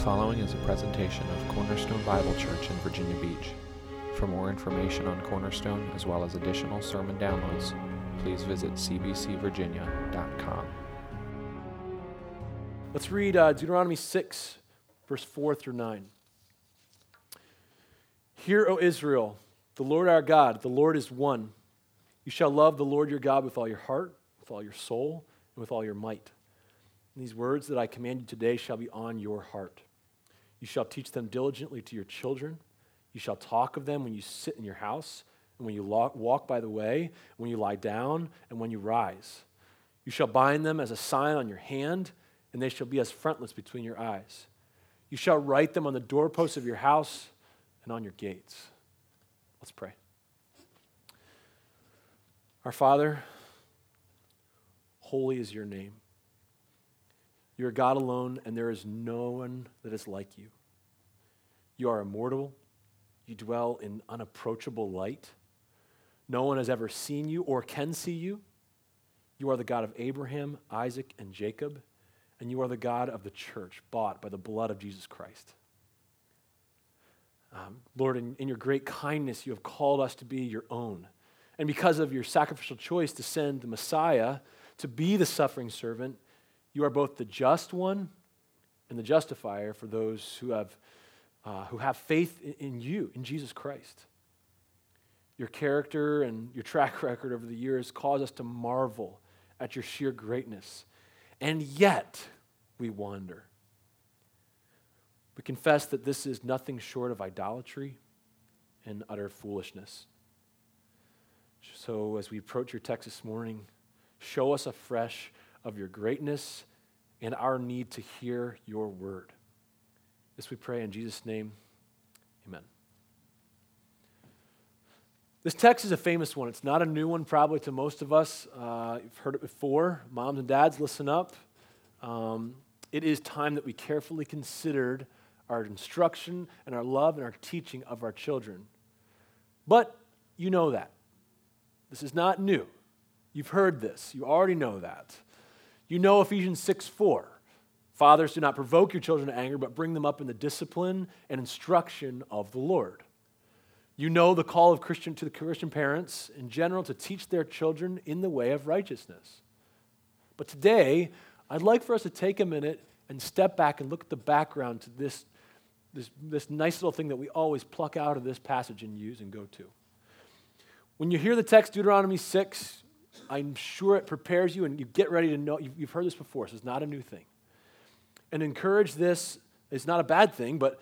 following is a presentation of Cornerstone Bible Church in Virginia Beach. For more information on Cornerstone, as well as additional sermon downloads, please visit cbcvirginia.com. Let's read uh, Deuteronomy 6, verse 4 through 9. Hear, O Israel, the Lord our God, the Lord is one. You shall love the Lord your God with all your heart, with all your soul, and with all your might. And these words that I command you today shall be on your heart. You shall teach them diligently to your children. You shall talk of them when you sit in your house, and when you walk by the way, when you lie down, and when you rise. You shall bind them as a sign on your hand, and they shall be as frontlets between your eyes. You shall write them on the doorposts of your house and on your gates. Let's pray. Our Father, holy is your name. You are God alone, and there is no one that is like you. You are immortal. You dwell in unapproachable light. No one has ever seen you or can see you. You are the God of Abraham, Isaac, and Jacob, and you are the God of the church, bought by the blood of Jesus Christ. Um, Lord, in, in your great kindness, you have called us to be your own. And because of your sacrificial choice to send the Messiah to be the suffering servant, you are both the just one and the justifier for those who have, uh, who have faith in, you, in Jesus Christ. Your character and your track record over the years cause us to marvel at your sheer greatness. And yet, we wander. We confess that this is nothing short of idolatry and utter foolishness. So, as we approach your text this morning, show us afresh of your greatness and our need to hear your word. This we pray in Jesus' name. Amen. This text is a famous one. It's not a new one, probably to most of us. Uh, you've heard it before. Moms and dads, listen up. Um, it is time that we carefully considered our instruction and our love and our teaching of our children. But you know that. This is not new. You've heard this. You already know that. You know Ephesians 6 4. Fathers, do not provoke your children to anger, but bring them up in the discipline and instruction of the Lord. You know the call of Christian to the Christian parents in general to teach their children in the way of righteousness. But today, I'd like for us to take a minute and step back and look at the background to this, this, this nice little thing that we always pluck out of this passage and use and go to. When you hear the text Deuteronomy 6, I'm sure it prepares you and you get ready to know. You've heard this before, so it's not a new thing. And encourage this is not a bad thing, but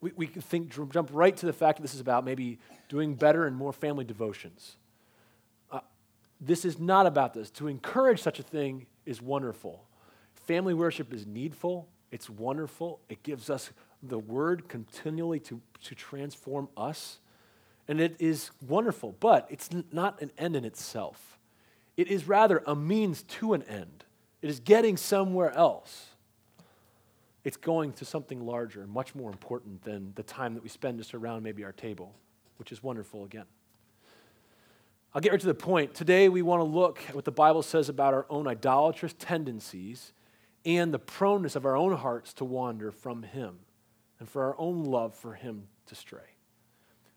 we, we can think, jump right to the fact that this is about maybe doing better and more family devotions. Uh, this is not about this. To encourage such a thing is wonderful. Family worship is needful, it's wonderful. It gives us the word continually to, to transform us. And it is wonderful, but it's not an end in itself. It is rather a means to an end. It is getting somewhere else. It's going to something larger, and much more important than the time that we spend just around maybe our table, which is wonderful again. I'll get right to the point. Today, we want to look at what the Bible says about our own idolatrous tendencies and the proneness of our own hearts to wander from Him and for our own love for Him to stray.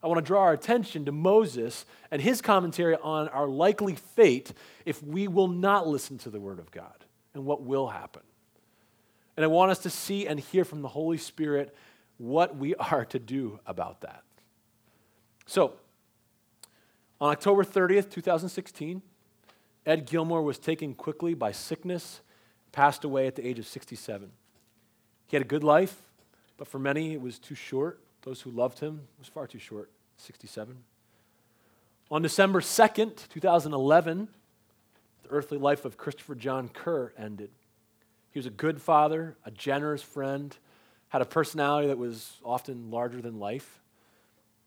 I want to draw our attention to Moses and his commentary on our likely fate if we will not listen to the Word of God and what will happen. And I want us to see and hear from the Holy Spirit what we are to do about that. So, on October 30th, 2016, Ed Gilmore was taken quickly by sickness, passed away at the age of 67. He had a good life, but for many it was too short. Those who loved him, was far too short. 67. On December 2nd, 2011, the earthly life of Christopher John Kerr ended. He was a good father, a generous friend, had a personality that was often larger than life.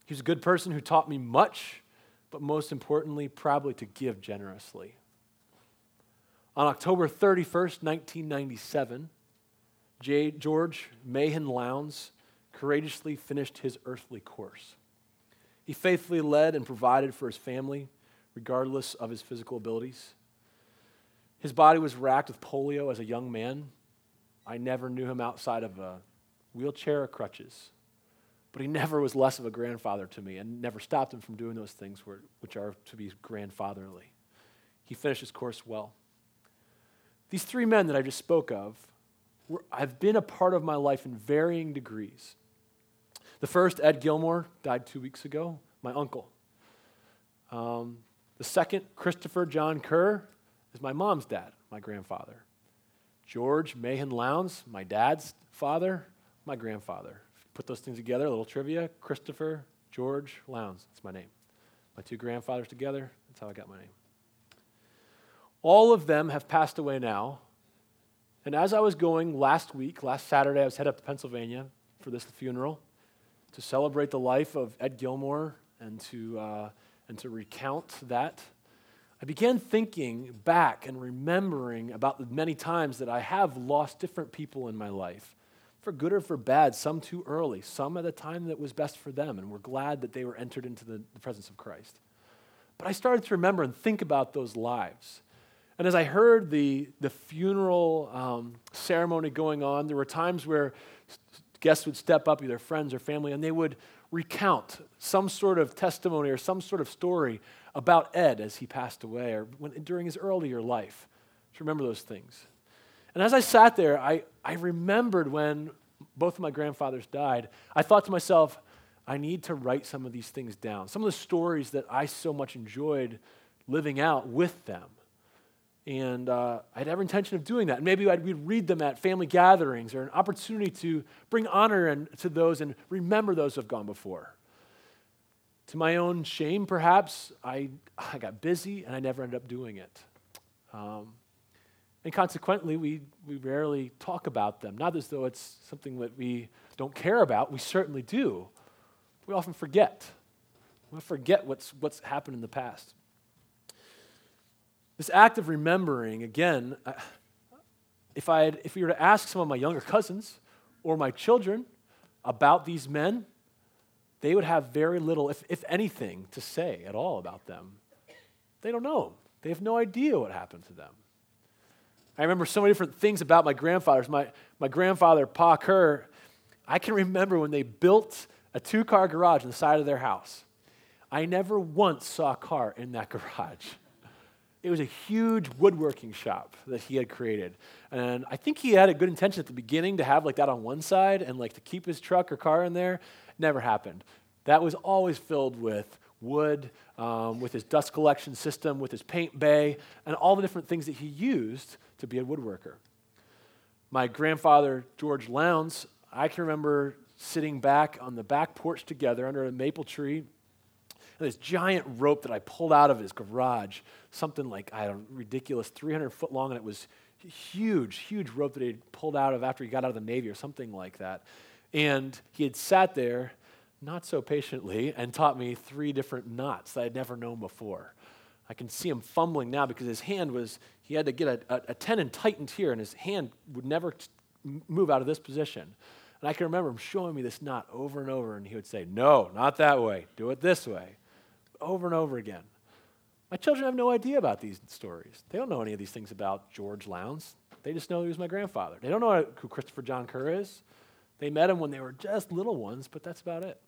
He was a good person who taught me much, but most importantly, probably to give generously. On October 31st, 1997, J. George Mahan Lowndes courageously finished his earthly course. He faithfully led and provided for his family, regardless of his physical abilities. His body was racked with polio as a young man. I never knew him outside of a wheelchair or crutches. But he never was less of a grandfather to me and never stopped him from doing those things which are to be grandfatherly. He finished his course well. These three men that I just spoke of were, have been a part of my life in varying degrees. The first, Ed Gilmore, died two weeks ago, my uncle. Um, the second, Christopher John Kerr, is my mom's dad, my grandfather. George Mahan Lowndes, my dad's father, my grandfather. Put those things together, a little trivia. Christopher George Lowndes, that's my name. My two grandfathers together, that's how I got my name. All of them have passed away now. And as I was going last week, last Saturday, I was headed up to Pennsylvania for this funeral to celebrate the life of Ed Gilmore and to, uh, and to recount that. I began thinking back and remembering about the many times that I have lost different people in my life, for good or for bad, some too early, some at a time that was best for them, and we're glad that they were entered into the, the presence of Christ. But I started to remember and think about those lives. And as I heard the, the funeral um, ceremony going on, there were times where guests would step up, either friends or family, and they would recount some sort of testimony or some sort of story about Ed as he passed away or when, during his earlier life. To remember those things. And as I sat there, I, I remembered when both of my grandfathers died, I thought to myself, I need to write some of these things down. Some of the stories that I so much enjoyed living out with them. And uh, I had every intention of doing that. And maybe I'd, we'd read them at family gatherings or an opportunity to bring honor and, to those and remember those who have gone before. To my own shame, perhaps, I, I got busy and I never ended up doing it. Um, and consequently, we, we rarely talk about them. Not as though it's something that we don't care about, we certainly do. We often forget. We forget what's, what's happened in the past. This act of remembering, again, if, I had, if we were to ask some of my younger cousins or my children about these men, they would have very little, if, if anything, to say at all about them. They don't know. They have no idea what happened to them. I remember so many different things about my grandfathers. My, my grandfather, Pa Kerr, I can remember when they built a two car garage on the side of their house. I never once saw a car in that garage. It was a huge woodworking shop that he had created. And I think he had a good intention at the beginning to have like that on one side and like to keep his truck or car in there. Never happened. That was always filled with wood, um, with his dust collection system, with his paint bay, and all the different things that he used to be a woodworker. My grandfather, George Lowndes, I can remember sitting back on the back porch together under a maple tree this giant rope that I pulled out of his garage, something like, I don't ridiculous, 300 foot long, and it was huge, huge rope that he had pulled out of after he got out of the Navy or something like that. And he had sat there, not so patiently, and taught me three different knots that I'd never known before. I can see him fumbling now because his hand was, he had to get a, a, a tendon tightened here, and his hand would never t- move out of this position. And I can remember him showing me this knot over and over, and he would say, No, not that way. Do it this way over and over again. My children have no idea about these stories. They don't know any of these things about George Lowndes. They just know he was my grandfather. They don't know who Christopher John Kerr is. They met him when they were just little ones, but that's about it.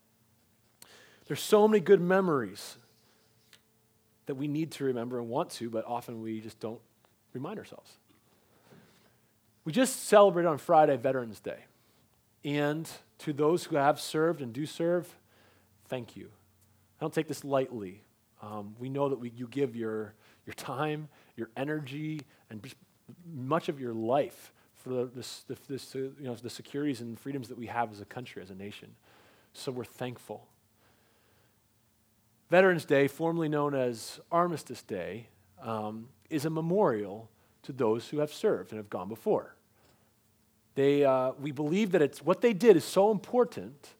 There's so many good memories that we need to remember and want to, but often we just don't remind ourselves. We just celebrated on Friday Veterans Day. And to those who have served and do serve, thank you. I don't take this lightly. Um, we know that we, you give your, your time, your energy, and much of your life for the, this, this, you know, the securities and freedoms that we have as a country, as a nation. So we're thankful. Veterans Day, formerly known as Armistice Day, um, is a memorial to those who have served and have gone before. They, uh, we believe that it's, what they did is so important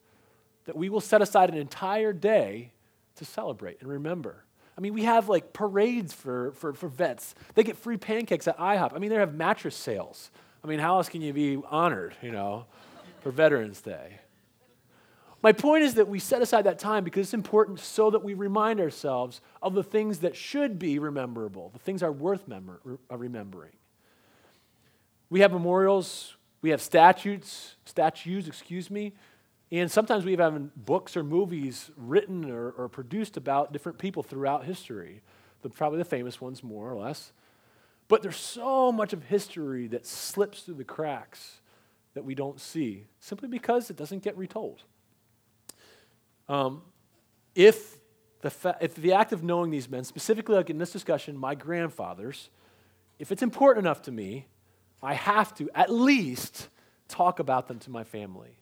that we will set aside an entire day to celebrate and remember. I mean, we have like parades for, for, for vets. They get free pancakes at IHOP. I mean, they have mattress sales. I mean, how else can you be honored, you know, for Veterans Day? My point is that we set aside that time because it's important so that we remind ourselves of the things that should be rememberable, the things are worth remember, uh, remembering. We have memorials We have statutes, statues, excuse me, and sometimes we have books or movies written or, or produced about different people throughout history. The, probably the famous ones, more or less. But there's so much of history that slips through the cracks that we don't see simply because it doesn't get retold. Um, if, the fa- if the act of knowing these men, specifically like in this discussion, my grandfathers, if it's important enough to me, I have to at least talk about them to my family.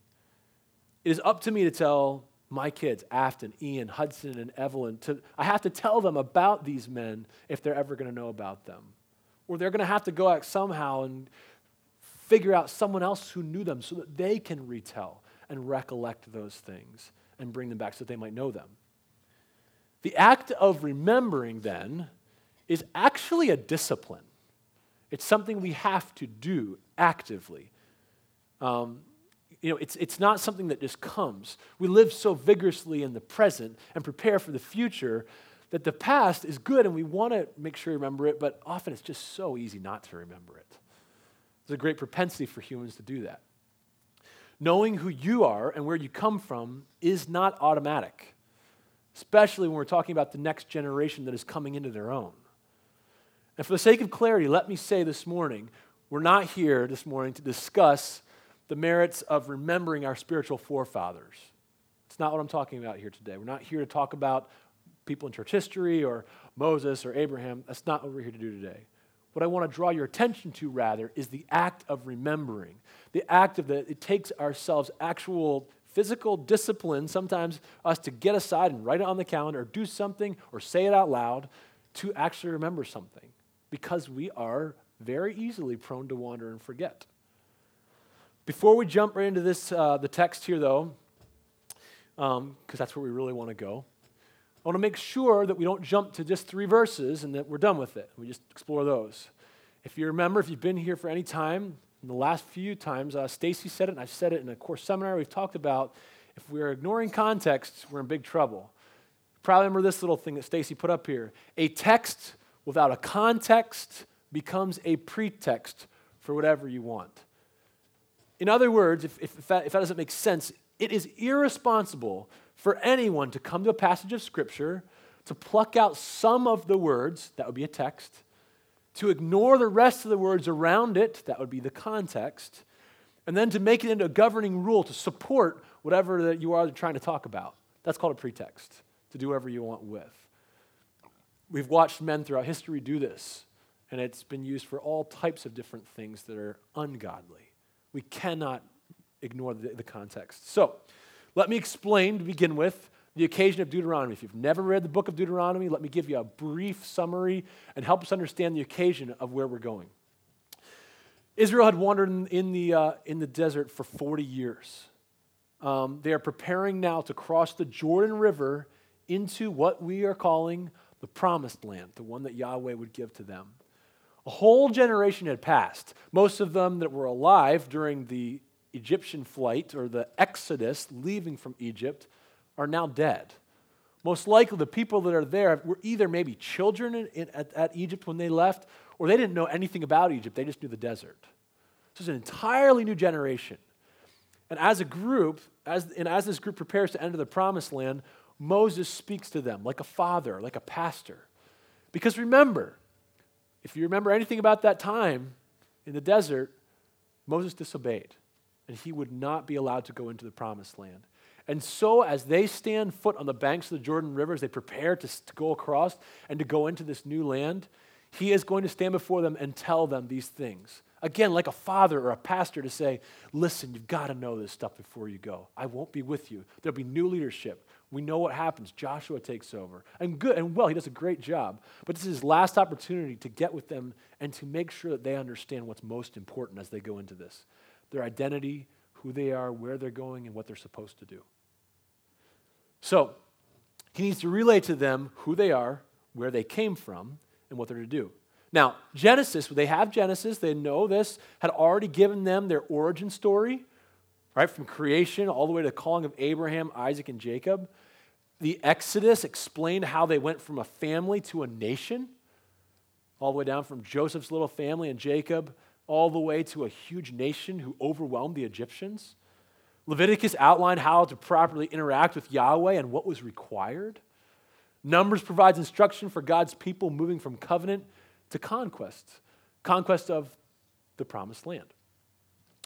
It is up to me to tell my kids, Afton, Ian, Hudson, and Evelyn, to, I have to tell them about these men if they're ever going to know about them. Or they're going to have to go out somehow and figure out someone else who knew them so that they can retell and recollect those things and bring them back so that they might know them. The act of remembering, then, is actually a discipline. It's something we have to do actively. Um, you know, it's, it's not something that just comes. We live so vigorously in the present and prepare for the future that the past is good and we want to make sure we remember it, but often it's just so easy not to remember it. There's a great propensity for humans to do that. Knowing who you are and where you come from is not automatic, especially when we're talking about the next generation that is coming into their own. And for the sake of clarity, let me say this morning we're not here this morning to discuss the merits of remembering our spiritual forefathers. It's not what I'm talking about here today. We're not here to talk about people in church history or Moses or Abraham. That's not what we're here to do today. What I want to draw your attention to, rather, is the act of remembering. The act of that, it takes ourselves actual physical discipline, sometimes us to get aside and write it on the calendar, or do something, or say it out loud to actually remember something. Because we are very easily prone to wander and forget. Before we jump right into this, uh, the text here, though, because um, that's where we really want to go, I want to make sure that we don't jump to just three verses and that we're done with it. We just explore those. If you remember, if you've been here for any time, in the last few times, uh, Stacy said it, and I've said it in a course seminar. We've talked about if we're ignoring context, we're in big trouble. Probably remember this little thing that Stacy put up here. A text without a context becomes a pretext for whatever you want. In other words, if, if, that, if that doesn't make sense, it is irresponsible for anyone to come to a passage of Scripture, to pluck out some of the words, that would be a text, to ignore the rest of the words around it, that would be the context, and then to make it into a governing rule to support whatever that you are trying to talk about. That's called a pretext, to do whatever you want with. We've watched men throughout history do this, and it's been used for all types of different things that are ungodly. We cannot ignore the, the context. So, let me explain to begin with the occasion of Deuteronomy. If you've never read the book of Deuteronomy, let me give you a brief summary and help us understand the occasion of where we're going. Israel had wandered in, in the, uh, in the desert for 40 years. Um, they are preparing now to cross the Jordan River into what we are calling the promised land, the one that Yahweh would give to them. A whole generation had passed. Most of them that were alive during the Egyptian flight or the exodus leaving from Egypt are now dead. Most likely, the people that are there were either maybe children in, in, at, at Egypt when they left, or they didn't know anything about Egypt. They just knew the desert. So it's an entirely new generation. And as a group, as, and as this group prepares to enter the promised land, Moses speaks to them like a father, like a pastor. Because remember, if you remember anything about that time in the desert, Moses disobeyed, and he would not be allowed to go into the promised land. And so, as they stand foot on the banks of the Jordan River, as they prepare to, to go across and to go into this new land, he is going to stand before them and tell them these things. Again, like a father or a pastor to say, listen, you've got to know this stuff before you go. I won't be with you. There'll be new leadership. We know what happens. Joshua takes over. And good and well, he does a great job. But this is his last opportunity to get with them and to make sure that they understand what's most important as they go into this their identity, who they are, where they're going, and what they're supposed to do. So, he needs to relay to them who they are, where they came from, and what they're to do. Now, Genesis, they have Genesis, they know this, had already given them their origin story, right, from creation all the way to the calling of Abraham, Isaac, and Jacob. The Exodus explained how they went from a family to a nation, all the way down from Joseph's little family and Jacob, all the way to a huge nation who overwhelmed the Egyptians. Leviticus outlined how to properly interact with Yahweh and what was required. Numbers provides instruction for God's people moving from covenant to conquest, conquest of the promised land.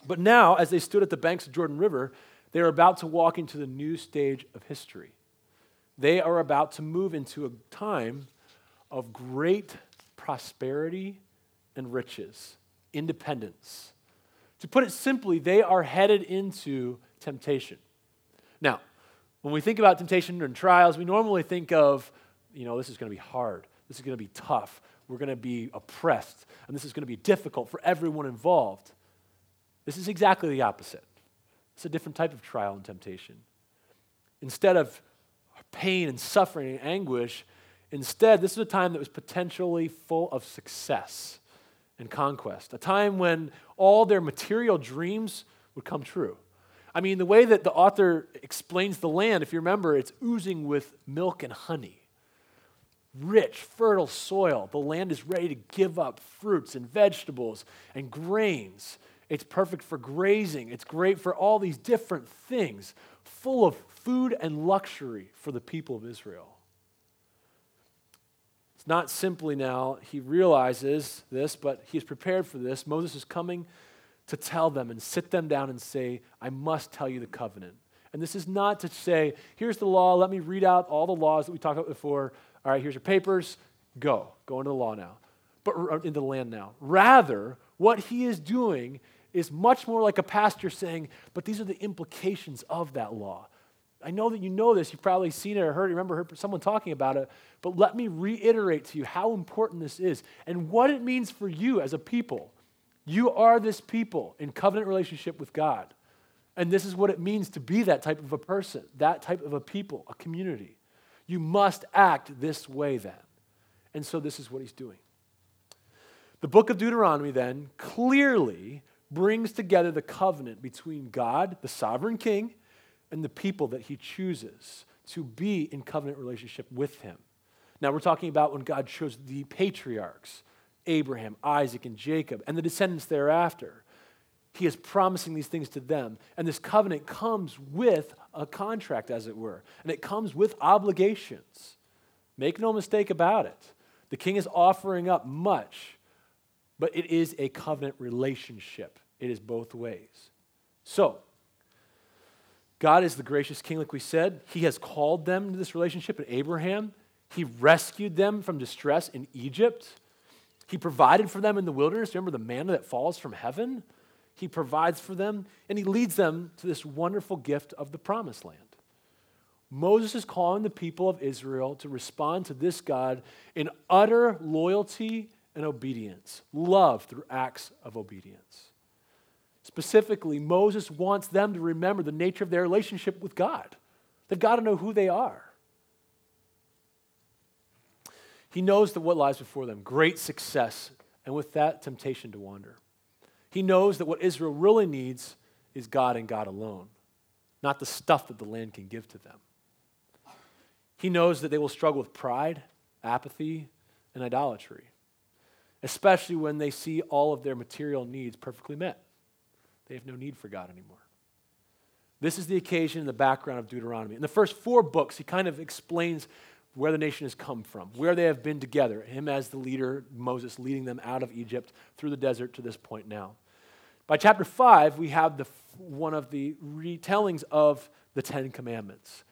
But now, as they stood at the banks of Jordan River, they are about to walk into the new stage of history. They are about to move into a time of great prosperity and riches, independence. To put it simply, they are headed into temptation. Now, when we think about temptation and trials, we normally think of, you know, this is going to be hard. This is going to be tough. We're going to be oppressed. And this is going to be difficult for everyone involved. This is exactly the opposite. It's a different type of trial and temptation. Instead of pain and suffering and anguish, instead, this is a time that was potentially full of success and conquest, a time when all their material dreams would come true. I mean, the way that the author explains the land, if you remember, it's oozing with milk and honey. Rich, fertile soil. The land is ready to give up fruits and vegetables and grains. It's perfect for grazing. It's great for all these different things, full of food and luxury for the people of Israel. It's not simply now, he realizes this, but he's prepared for this. Moses is coming to tell them and sit them down and say, I must tell you the covenant. And this is not to say, here's the law, let me read out all the laws that we talked about before. All right, here's your papers, go. Go into the law now, but uh, into the land now. Rather, what he is doing is much more like a pastor saying, but these are the implications of that law. I know that you know this. You've probably seen it or heard it. Remember heard someone talking about it. But let me reiterate to you how important this is and what it means for you as a people. You are this people in covenant relationship with God. And this is what it means to be that type of a person, that type of a people, a community. You must act this way then. And so this is what he's doing. The book of Deuteronomy then clearly brings together the covenant between God, the sovereign king, and the people that he chooses to be in covenant relationship with him. Now, we're talking about when God chose the patriarchs Abraham, Isaac, and Jacob, and the descendants thereafter. He is promising these things to them. And this covenant comes with a contract, as it were, and it comes with obligations. Make no mistake about it. The king is offering up much, but it is a covenant relationship. It is both ways. So, God is the gracious king, like we said. He has called them to this relationship in Abraham. He rescued them from distress in Egypt. He provided for them in the wilderness. Remember the manna that falls from heaven? He provides for them, and he leads them to this wonderful gift of the promised land. Moses is calling the people of Israel to respond to this God in utter loyalty and obedience, love through acts of obedience. Specifically, Moses wants them to remember the nature of their relationship with God. They've got to know who they are. He knows that what lies before them great success, and with that, temptation to wander. He knows that what Israel really needs is God and God alone, not the stuff that the land can give to them. He knows that they will struggle with pride, apathy, and idolatry, especially when they see all of their material needs perfectly met. They have no need for God anymore. This is the occasion in the background of Deuteronomy. In the first four books, he kind of explains where the nation has come from, where they have been together, him as the leader, Moses leading them out of Egypt through the desert to this point now. By chapter 5, we have the, one of the retellings of the Ten Commandments.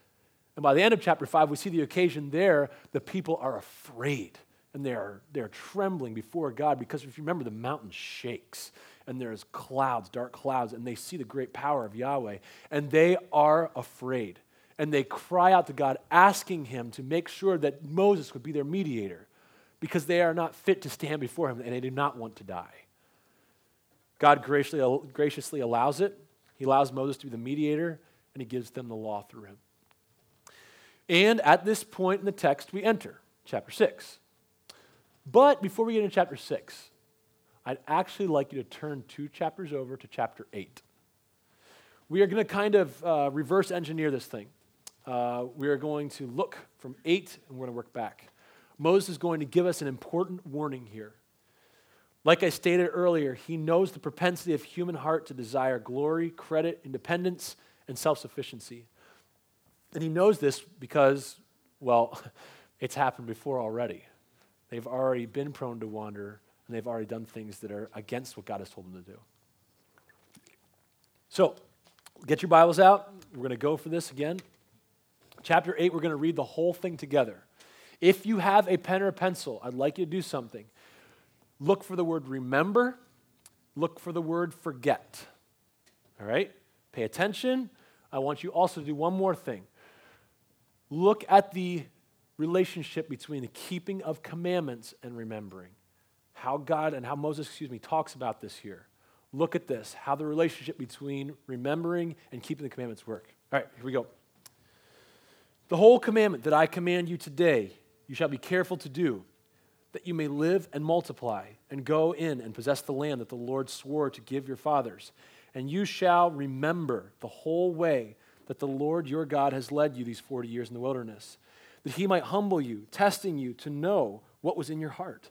And by the end of chapter 5, we see the occasion there, the people are afraid and they're, they're trembling before God because if you remember, the mountain shakes and there's clouds, dark clouds, and they see the great power of Yahweh, and they are afraid. And they cry out to God, asking Him to make sure that Moses would be their mediator because they are not fit to stand before Him and they do not want to die. God graciously, graciously allows it. He allows Moses to be the mediator, and He gives them the law through him. And at this point in the text, we enter chapter 6. But before we get into chapter 6, I'd actually like you to turn two chapters over to chapter 8. We are going to kind of uh, reverse engineer this thing. Uh, we are going to look from 8 and we're going to work back. Moses is going to give us an important warning here. Like I stated earlier, he knows the propensity of human heart to desire glory, credit, independence, and self sufficiency. And he knows this because, well, it's happened before already. They've already been prone to wander, and they've already done things that are against what God has told them to do. So, get your Bibles out. We're going to go for this again. Chapter 8, we're going to read the whole thing together. If you have a pen or a pencil, I'd like you to do something. Look for the word remember, look for the word forget. All right? Pay attention. I want you also to do one more thing. Look at the relationship between the keeping of commandments and remembering. How God and how Moses, excuse me, talks about this here. Look at this, how the relationship between remembering and keeping the commandments work. All right, here we go. The whole commandment that I command you today, you shall be careful to do, that you may live and multiply, and go in and possess the land that the Lord swore to give your fathers. And you shall remember the whole way that the Lord your God has led you these 40 years in the wilderness, that he might humble you, testing you to know what was in your heart,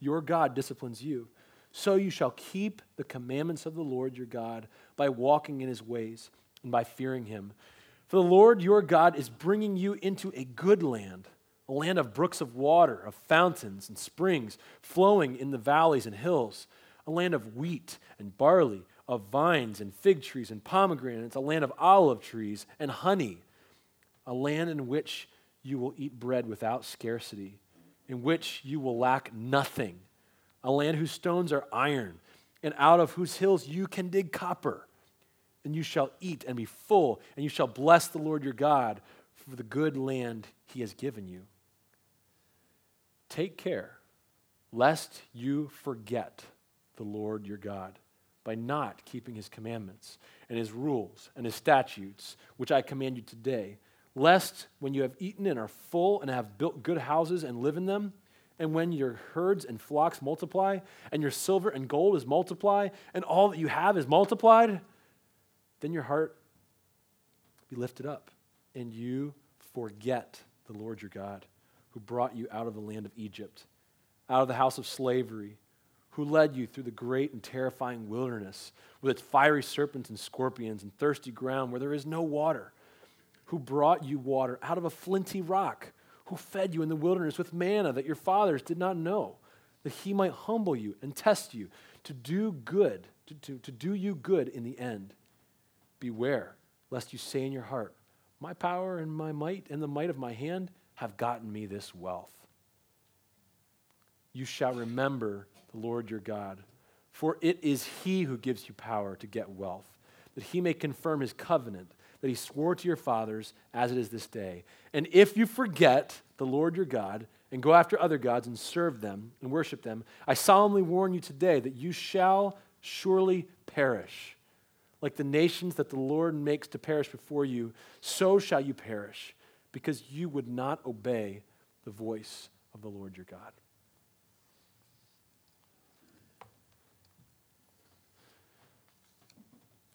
your God disciplines you. So you shall keep the commandments of the Lord your God by walking in his ways and by fearing him. For the Lord your God is bringing you into a good land, a land of brooks of water, of fountains and springs flowing in the valleys and hills, a land of wheat and barley of vines and fig trees and pomegranates, a land of olive trees and honey, a land in which you will eat bread without scarcity, in which you will lack nothing, a land whose stones are iron, and out of whose hills you can dig copper. And you shall eat and be full, and you shall bless the Lord your God for the good land he has given you. Take care lest you forget the Lord your God by not keeping his commandments and his rules and his statutes, which I command you today, lest when you have eaten and are full and have built good houses and live in them, and when your herds and flocks multiply, and your silver and gold is multiplied, and all that you have is multiplied, then your heart be lifted up, and you forget the Lord your God, who brought you out of the land of Egypt, out of the house of slavery who led you through the great and terrifying wilderness with its fiery serpents and scorpions and thirsty ground where there is no water, who brought you water out of a flinty rock, who fed you in the wilderness with manna that your fathers did not know, that he might humble you and test you to do good, to, to, to do you good in the end. Beware lest you say in your heart, My power and my might and the might of my hand have gotten me this wealth. You shall remember the Lord your God. For it is he who gives you power to get wealth, that he may confirm his covenant that he swore to your fathers as it is this day. And if you forget the Lord your God and go after other gods and serve them and worship them, I solemnly warn you today that you shall surely perish. Like the nations that the Lord makes to perish before you, so shall you perish, because you would not obey the voice of the Lord your God.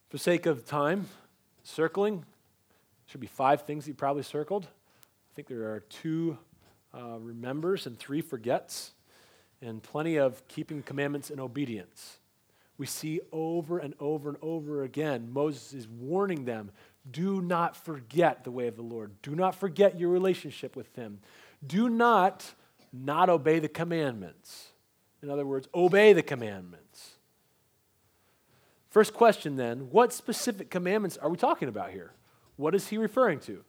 For sake of time, circling, should be five things you probably circled. I think there are two uh, remembers and three forgets, and plenty of keeping commandments and obedience. We see over and over and over again, Moses is warning them do not forget the way of the Lord. Do not forget your relationship with Him. Do not not obey the commandments. In other words, obey the commandments. First question then what specific commandments are we talking about here? What is he referring to?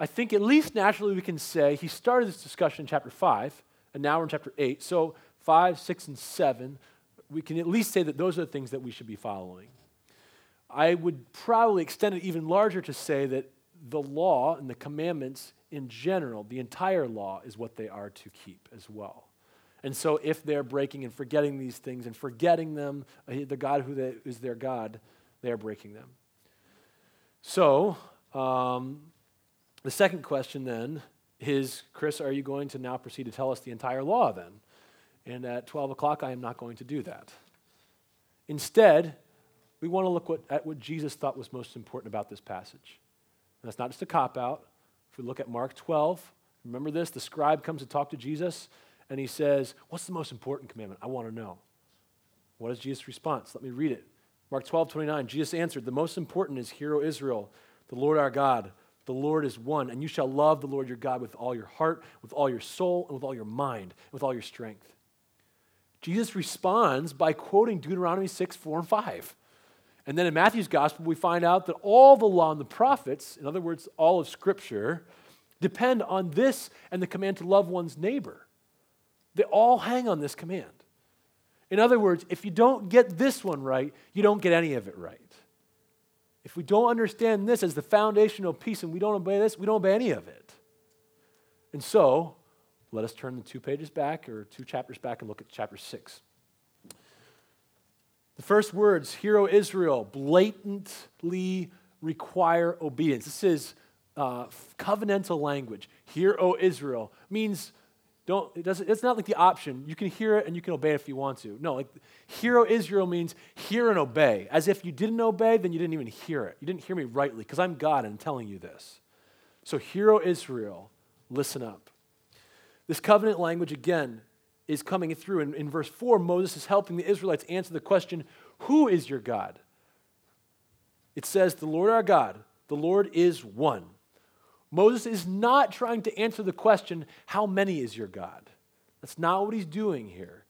I think at least naturally we can say he started this discussion in chapter 5, and now we're in chapter 8. So 5, 6, and 7, we can at least say that those are the things that we should be following. I would probably extend it even larger to say that the law and the commandments in general, the entire law, is what they are to keep as well. And so, if they're breaking and forgetting these things and forgetting them, uh, the God who they, is their God, they are breaking them. So, um, the second question then is Chris, are you going to now proceed to tell us the entire law then? And at 12 o'clock, I am not going to do that. Instead, we want to look what, at what Jesus thought was most important about this passage. And that's not just a cop out. If we look at Mark 12, remember this the scribe comes to talk to Jesus and he says, What's the most important commandment? I want to know. What is Jesus' response? Let me read it. Mark 12, 29. Jesus answered, The most important is, Hear, O Israel, the Lord our God, the Lord is one, and you shall love the Lord your God with all your heart, with all your soul, and with all your mind, and with all your strength. Jesus responds by quoting Deuteronomy 6, 4, and 5. And then in Matthew's gospel, we find out that all the law and the prophets, in other words, all of Scripture, depend on this and the command to love one's neighbor. They all hang on this command. In other words, if you don't get this one right, you don't get any of it right. If we don't understand this as the foundational piece and we don't obey this, we don't obey any of it. And so, let us turn the two pages back or two chapters back and look at chapter 6. The first words, Hear, O Israel, blatantly require obedience. This is uh, covenantal language. Hear, O Israel, means don't, it doesn't, it's not like the option. You can hear it and you can obey if you want to. No, like hear, O Israel means hear and obey. As if you didn't obey, then you didn't even hear it. You didn't hear me rightly because I'm God and I'm telling you this. So, hear, O Israel, listen up. This covenant language, again, is coming through. In, in verse 4, Moses is helping the Israelites answer the question Who is your God? It says, The Lord our God, the Lord is one. Moses is not trying to answer the question, How many is your God? That's not what he's doing here.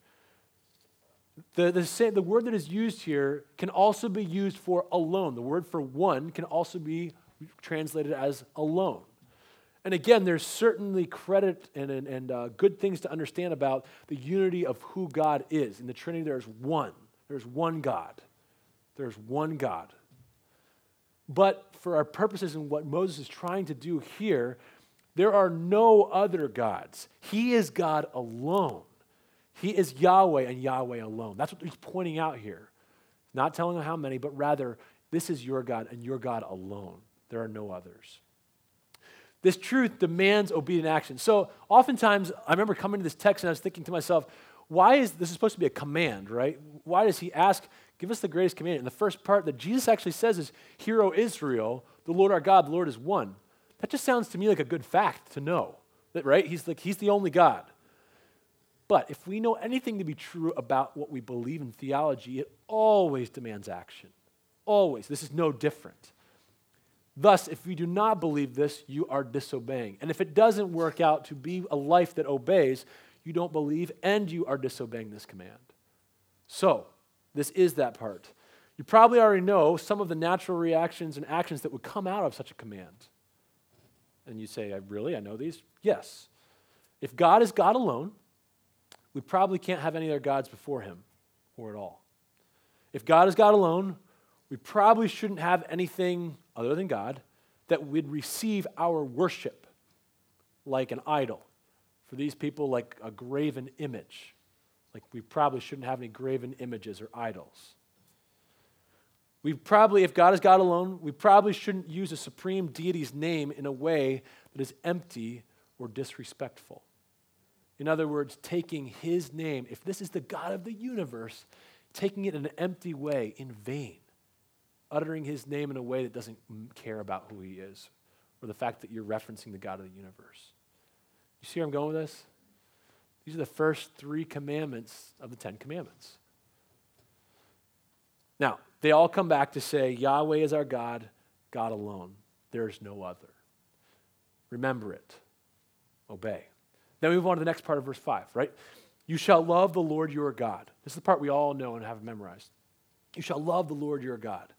The, the, the word that is used here can also be used for alone. The word for one can also be translated as alone. And again, there's certainly credit and, and, and uh, good things to understand about the unity of who God is. In the Trinity, there's one. There's one God. There's one God. But for our purposes and what Moses is trying to do here, there are no other gods. He is God alone. He is Yahweh and Yahweh alone. That's what he's pointing out here. Not telling how many, but rather, this is your God and your God alone. There are no others. This truth demands obedient action. So oftentimes, I remember coming to this text and I was thinking to myself, why is this is supposed to be a command, right? Why does he ask, give us the greatest commandment. And the first part that Jesus actually says is, Hear, O Israel, the Lord our God, the Lord is one. That just sounds to me like a good fact to know, that, right? He's, like, he's the only God. But if we know anything to be true about what we believe in theology, it always demands action. Always. This is no different. Thus, if we do not believe this, you are disobeying. And if it doesn't work out to be a life that obeys, you don't believe and you are disobeying this command. So, this is that part. You probably already know some of the natural reactions and actions that would come out of such a command. And you say, I Really? I know these? Yes. If God is God alone, we probably can't have any other gods before him or at all. If God is God alone, we probably shouldn't have anything other than God that would receive our worship like an idol. For these people, like a graven image. Like we probably shouldn't have any graven images or idols. We probably, if God is God alone, we probably shouldn't use a supreme deity's name in a way that is empty or disrespectful. In other words, taking his name, if this is the God of the universe, taking it in an empty way, in vain uttering his name in a way that doesn't care about who he is or the fact that you're referencing the God of the universe. You see where I'm going with this? These are the first three commandments of the Ten Commandments. Now, they all come back to say, Yahweh is our God, God alone. There is no other. Remember it. Obey. Then we move on to the next part of verse 5, right? You shall love the Lord your God. This is the part we all know and have memorized. You shall love the Lord your God.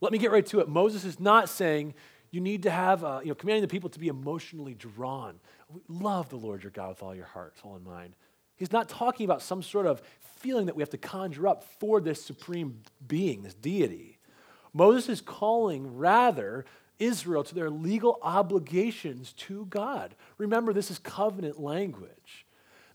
Let me get right to it. Moses is not saying you need to have, uh, you know, commanding the people to be emotionally drawn. Love the Lord your God with all your heart, soul, and mind. He's not talking about some sort of feeling that we have to conjure up for this supreme being, this deity. Moses is calling, rather, Israel to their legal obligations to God. Remember, this is covenant language.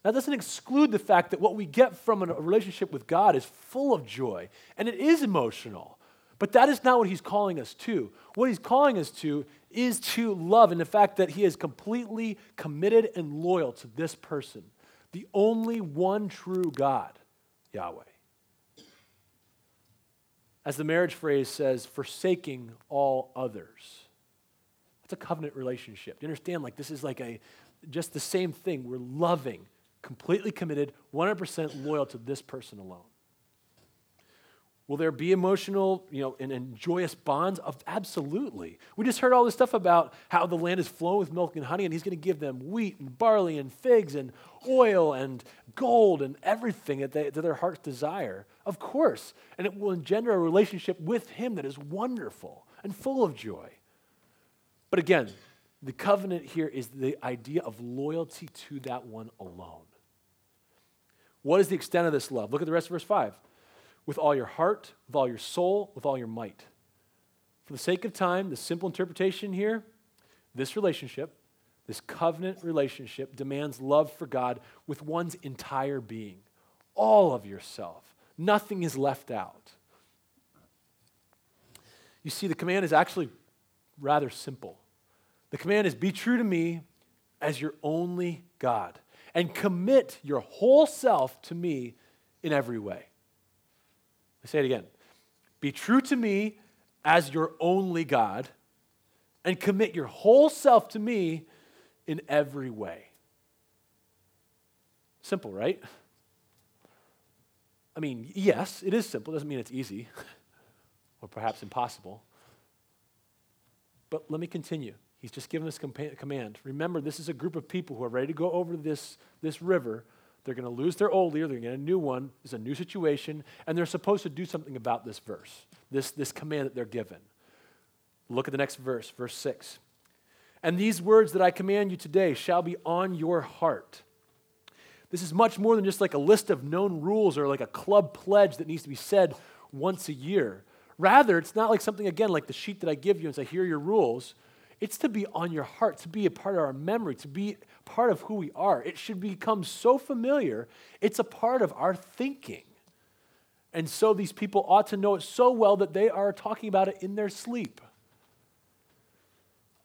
That doesn't exclude the fact that what we get from a relationship with God is full of joy and it is emotional. But that is not what he's calling us to. What he's calling us to is to love and the fact that he is completely committed and loyal to this person, the only one true God, Yahweh. As the marriage phrase says, forsaking all others. That's a covenant relationship. Do you understand? Like, this is like a just the same thing. We're loving, completely committed, 100% loyal to this person alone. Will there be emotional, you know, and, and, joyous bonds? Of, absolutely. We just heard all this stuff about how the land is flowing with milk and honey, and he's going to give them wheat and barley and figs and oil and gold and everything that, they, that their hearts desire. Of course. And it will engender a relationship with him that is wonderful and full of joy. But again, the covenant here is the idea of loyalty to that one alone. What is the extent of this love? Look at the rest of verse 5 with all your heart, with all your soul, with all your might. For the sake of time, the simple interpretation here this relationship, this covenant relationship, demands love for God with one's entire being, all of yourself. Nothing is left out. You see, the command is actually rather simple. The command is be true to me as your only God and commit your whole self to me in every way. I say it again. Be true to me as your only God and commit your whole self to me in every way. Simple, right? I mean, yes, it is simple. It doesn't mean it's easy or perhaps impossible. But let me continue. He's just given us command. Remember, this is a group of people who are ready to go over this, this river they're going to lose their old leader, they're going to get a new one. It's a new situation, and they're supposed to do something about this verse, this, this command that they're given. Look at the next verse, verse 6. And these words that I command you today shall be on your heart. This is much more than just like a list of known rules or like a club pledge that needs to be said once a year. Rather, it's not like something, again, like the sheet that I give you and say, here are your rules. It's to be on your heart, to be a part of our memory, to be part of who we are. It should become so familiar, it's a part of our thinking. And so these people ought to know it so well that they are talking about it in their sleep.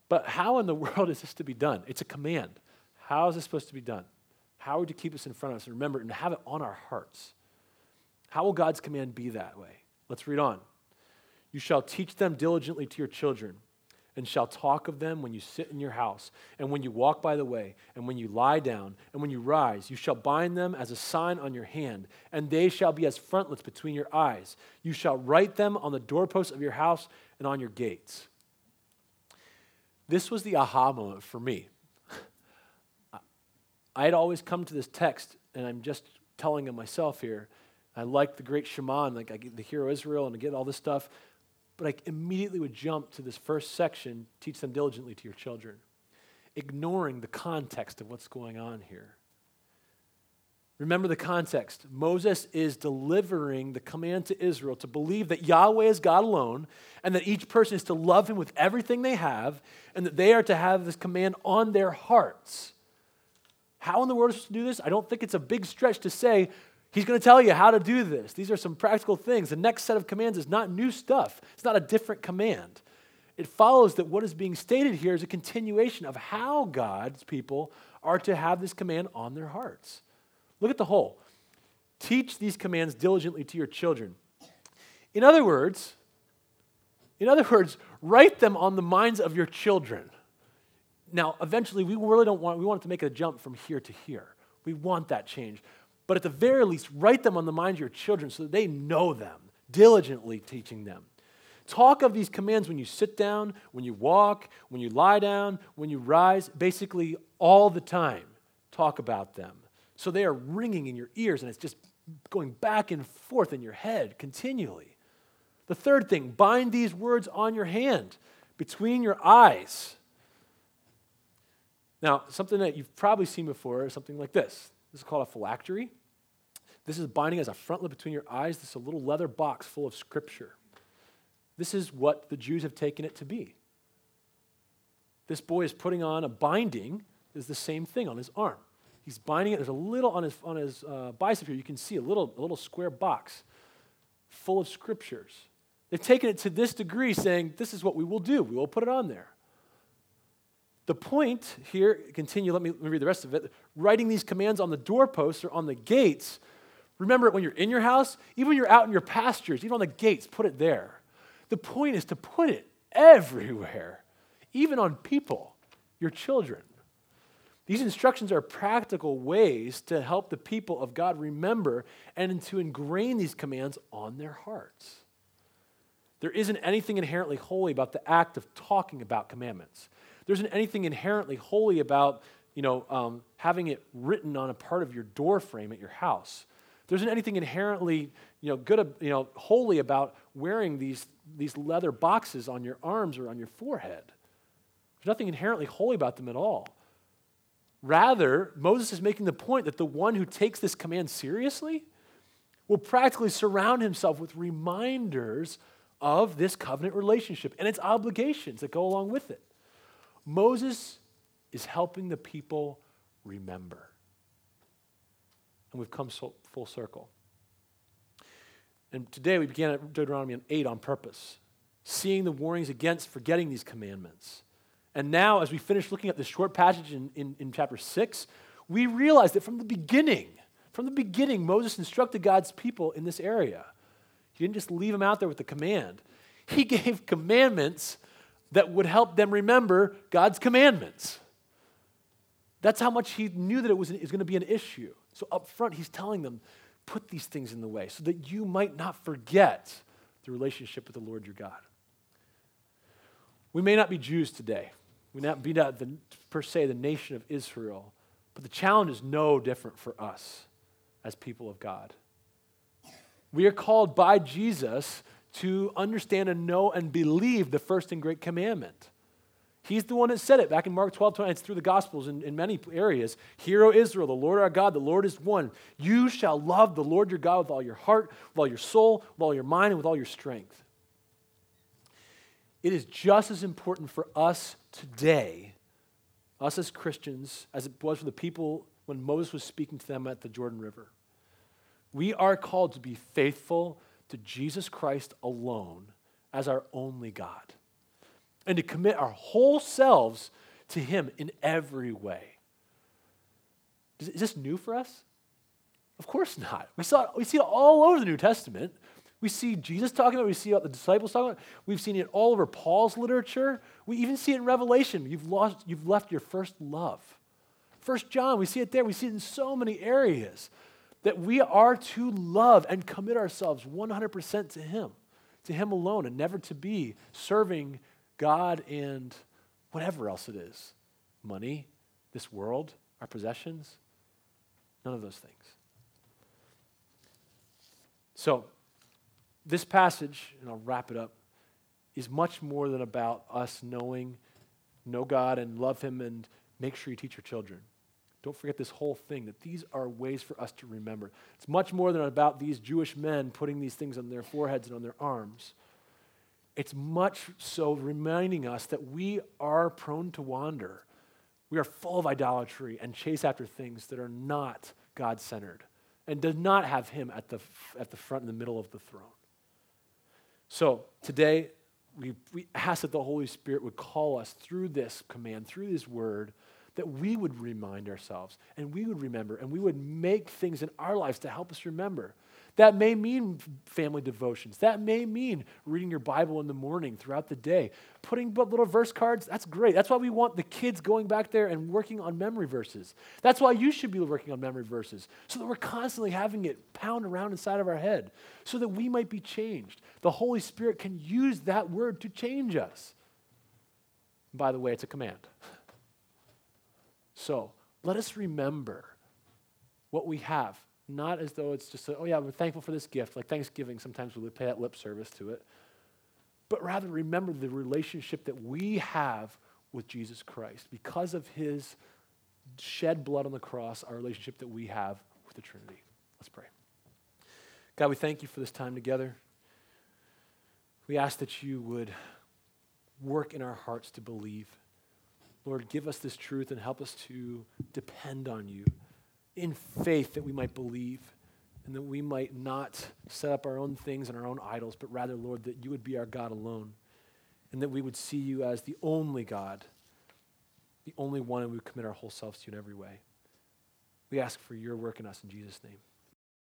But how in the world is this to be done? It's a command. How is this supposed to be done? How are we to keep this in front of us and remember and have it on our hearts? How will God's command be that way? Let's read on. You shall teach them diligently to your children and shall talk of them when you sit in your house, and when you walk by the way, and when you lie down, and when you rise. You shall bind them as a sign on your hand, and they shall be as frontlets between your eyes. You shall write them on the doorposts of your house and on your gates. This was the aha moment for me. I had always come to this text, and I'm just telling him myself here. I like the great Shema, and like I get the Hear, O Israel, and I get all this stuff but I immediately would jump to this first section teach them diligently to your children, ignoring the context of what's going on here. Remember the context. Moses is delivering the command to Israel to believe that Yahweh is God alone and that each person is to love him with everything they have and that they are to have this command on their hearts. How in the world is to do this? I don't think it's a big stretch to say He's going to tell you how to do this. These are some practical things. The next set of commands is not new stuff, it's not a different command. It follows that what is being stated here is a continuation of how God's people are to have this command on their hearts. Look at the whole. Teach these commands diligently to your children. In other words, in other words, write them on the minds of your children. Now, eventually, we really don't want, we want to make a jump from here to here. We want that change. But at the very least, write them on the minds of your children so that they know them, diligently teaching them. Talk of these commands when you sit down, when you walk, when you lie down, when you rise, basically all the time. Talk about them. So they are ringing in your ears and it's just going back and forth in your head continually. The third thing, bind these words on your hand, between your eyes. Now, something that you've probably seen before is something like this. This is called a phylactery. This is binding as a frontlet between your eyes. This is a little leather box full of scripture. This is what the Jews have taken it to be. This boy is putting on a binding, is the same thing on his arm. he's binding it. There's a little on his, on his uh, bicep here. You can see a little, a little square box full of scriptures. They've taken it to this degree, saying, This is what we will do. We will put it on there. The point here, continue, let me, let me read the rest of it. Writing these commands on the doorposts or on the gates. Remember it when you're in your house, even when you're out in your pastures, even on the gates, put it there. The point is to put it everywhere, even on people, your children. These instructions are practical ways to help the people of God remember and to ingrain these commands on their hearts. There isn't anything inherently holy about the act of talking about commandments. There isn't anything inherently holy about you know, um, having it written on a part of your door frame at your house. There isn't anything inherently you know, good, you know, holy about wearing these, these leather boxes on your arms or on your forehead. There's nothing inherently holy about them at all. Rather, Moses is making the point that the one who takes this command seriously will practically surround himself with reminders of this covenant relationship and its obligations that go along with it. Moses is helping the people remember. And we've come so, full circle. And today we began at Deuteronomy 8 on purpose, seeing the warnings against forgetting these commandments. And now, as we finish looking at this short passage in, in, in chapter 6, we realize that from the beginning, from the beginning, Moses instructed God's people in this area. He didn't just leave them out there with the command, he gave commandments that would help them remember God's commandments. That's how much he knew that it was, was going to be an issue. So, up front, he's telling them, put these things in the way so that you might not forget the relationship with the Lord your God. We may not be Jews today. We may not be not the, per se the nation of Israel, but the challenge is no different for us as people of God. We are called by Jesus to understand and know and believe the first and great commandment. He's the one that said it back in Mark 12, 20. It's through the Gospels in, in many areas. Hear, O Israel, the Lord our God, the Lord is one. You shall love the Lord your God with all your heart, with all your soul, with all your mind, and with all your strength. It is just as important for us today, us as Christians, as it was for the people when Moses was speaking to them at the Jordan River. We are called to be faithful to Jesus Christ alone as our only God and to commit our whole selves to Him in every way. Is this new for us? Of course not. We, saw, we see it all over the New Testament. We see Jesus talking about it. We see the disciples talking about it. We've seen it all over Paul's literature. We even see it in Revelation. You've, lost, you've left your first love. First John, we see it there. We see it in so many areas that we are to love and commit ourselves 100% to Him, to Him alone, and never to be serving God and whatever else it is money, this world, our possessions, none of those things. So, this passage, and I'll wrap it up, is much more than about us knowing, know God and love Him and make sure you teach your children. Don't forget this whole thing that these are ways for us to remember. It's much more than about these Jewish men putting these things on their foreheads and on their arms. It's much so reminding us that we are prone to wander. We are full of idolatry and chase after things that are not God centered and does not have Him at the, at the front and the middle of the throne. So today, we, we ask that the Holy Spirit would call us through this command, through this word, that we would remind ourselves and we would remember and we would make things in our lives to help us remember. That may mean family devotions. That may mean reading your Bible in the morning throughout the day. Putting little verse cards, that's great. That's why we want the kids going back there and working on memory verses. That's why you should be working on memory verses, so that we're constantly having it pound around inside of our head, so that we might be changed. The Holy Spirit can use that word to change us. By the way, it's a command. So let us remember what we have not as though it's just, a, oh yeah, we're thankful for this gift. Like Thanksgiving, sometimes we pay that lip service to it. But rather remember the relationship that we have with Jesus Christ because of his shed blood on the cross, our relationship that we have with the Trinity. Let's pray. God, we thank you for this time together. We ask that you would work in our hearts to believe. Lord, give us this truth and help us to depend on you in faith that we might believe and that we might not set up our own things and our own idols, but rather, Lord, that you would be our God alone and that we would see you as the only God, the only one, and we would commit our whole selves to you in every way. We ask for your work in us in Jesus' name.